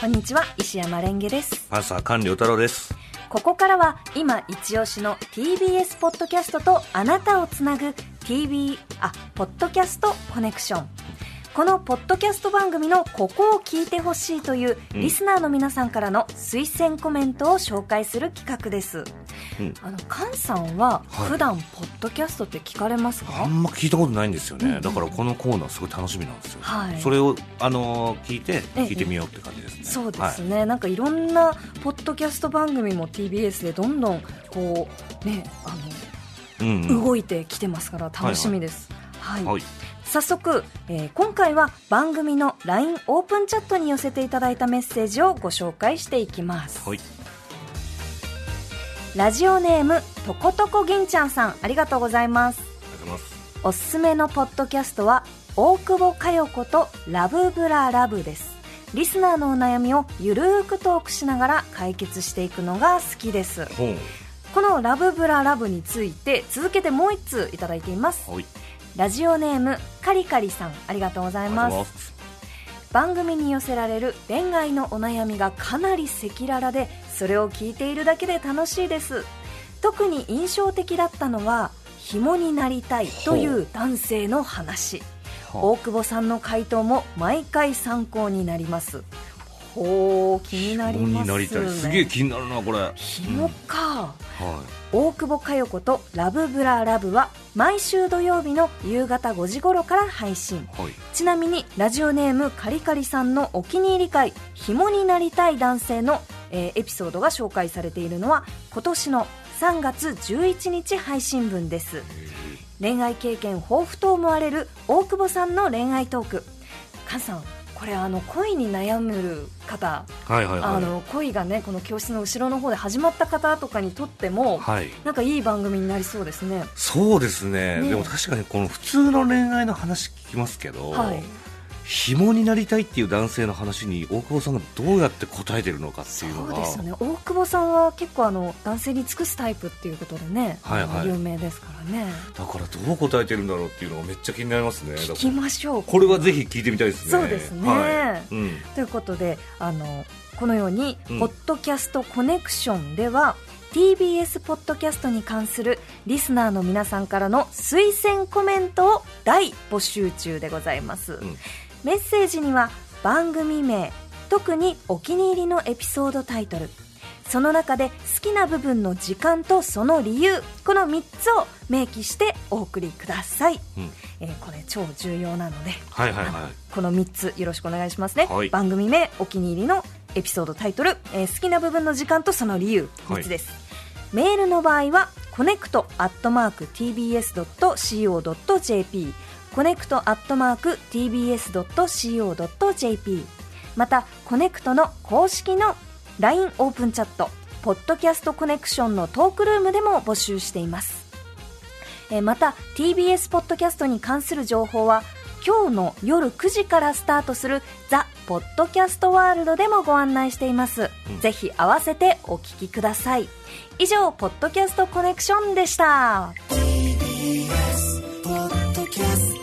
こんにちは石山レンゲです。パンサー官僚太郎です。ここからは今一押しの TBS ポッドキャストとあなたをつなぐ TV あポッドキャストコネクション。このポッドキャスト番組のここを聞いてほしいというリスナーの皆さんからの推薦コメントを紹介する企画です、うん。あの菅さんははい。普段ポッドキャストって聞かれますか、あんま聞いたことないんですよね、うんうんだからこのコーナーすごい楽しみなんですよ、はい。それを、あのー聞いてええ。聞いてみようって感じですね、そうですね、なんかいろんなポッドキャスト番組も TBS でどんどんこうねあはい、うんのうん。動いてきてますから楽しみです、はいはい。早速、えー今回は番組の LINE オープンチャットに寄せていただいたメッセージをご紹介していきます。はいラジオネームとことこ銀ちゃんさんありがとうございます。おすすめのポッドキャストは大久保佳代子とラブブララブです。リスナーのお悩みをゆるーくトークしながら解決していくのが好きです。このラブブララブについて続けてもう一通いただいています。はい。ラジオネームカリカリさんありがとうございありがますとうございます。番組に寄せられる恋愛のお悩みがかなり赤裸々でそれを聞いているだけで楽しいです。特に印象的だったのは紐になりたいという男性の話。は大久保さんの回答も毎回参考になります。ほう気になりますね。紐になりたい。すげえ気になるなこれ。は紐か、い。大久保佳代子とラブブララブは毎週土曜日の夕方5時頃から配信。はい。ちなみにラジオネームカリカリさんのお気に入り会「紐になりたい男性の」えーエピソードが紹介されているのは今年の3月11日配信分です。恋愛経験豊富と思われる大久保さんの恋愛トーク。菅さんこれあの恋に悩む方、はいはいはい。あの恋がねこの教室の後ろの方で始まった方とかにとっても、はい。なんかいい番組になりそうですね。そうですね。ね。でも確かにこの普通の恋愛の話聞きますけど、はい紐になりたいっていう男性の話に大久保さんがどうやって答えてるのかってそいうのが。うですよね。大久保さんは結構あの男性に尽くすタイプっていうことでね、はいはい。有名ですからね。だからどう答えてるんだろうっていうのがめっちゃ気になりますね。聞きましょう。これはぜひ聞いてみたいですね。そうですね。はい。うん。ということであのこのように、うん。ポッドキャストコネクションでは TBS ポッドキャストに関するリスナーの皆さんからの推薦コメントを大募集中でございます、んメッセージには番組名特にお気に入りのエピソードタイトルその中で好きな部分の時間とその理由この3つを明記してお送りください、うん。えーこれ超重要なのではいはいはい。この3つよろしくお願いしますね、はい。番組名お気に入りのエピソードタイトル、えー好きな部分の時間とその理由はい3つです、メールの場合はコネクトアットマーク TBS.CO.JP コネクトアットマーク TBS.CO.JP またコネクトの公式の LINE オープンチャットポッドキャストコネクションのトークルームでも募集しています。また TBS ポッドキャストに関する情報は今日の夜9時からスタートするザ・ポッドキャストワールドでもご案内しています、うん。ぜひ合わせてお聞きください。以上ポッドキャストコネクションでした。TBS ポッドキャスト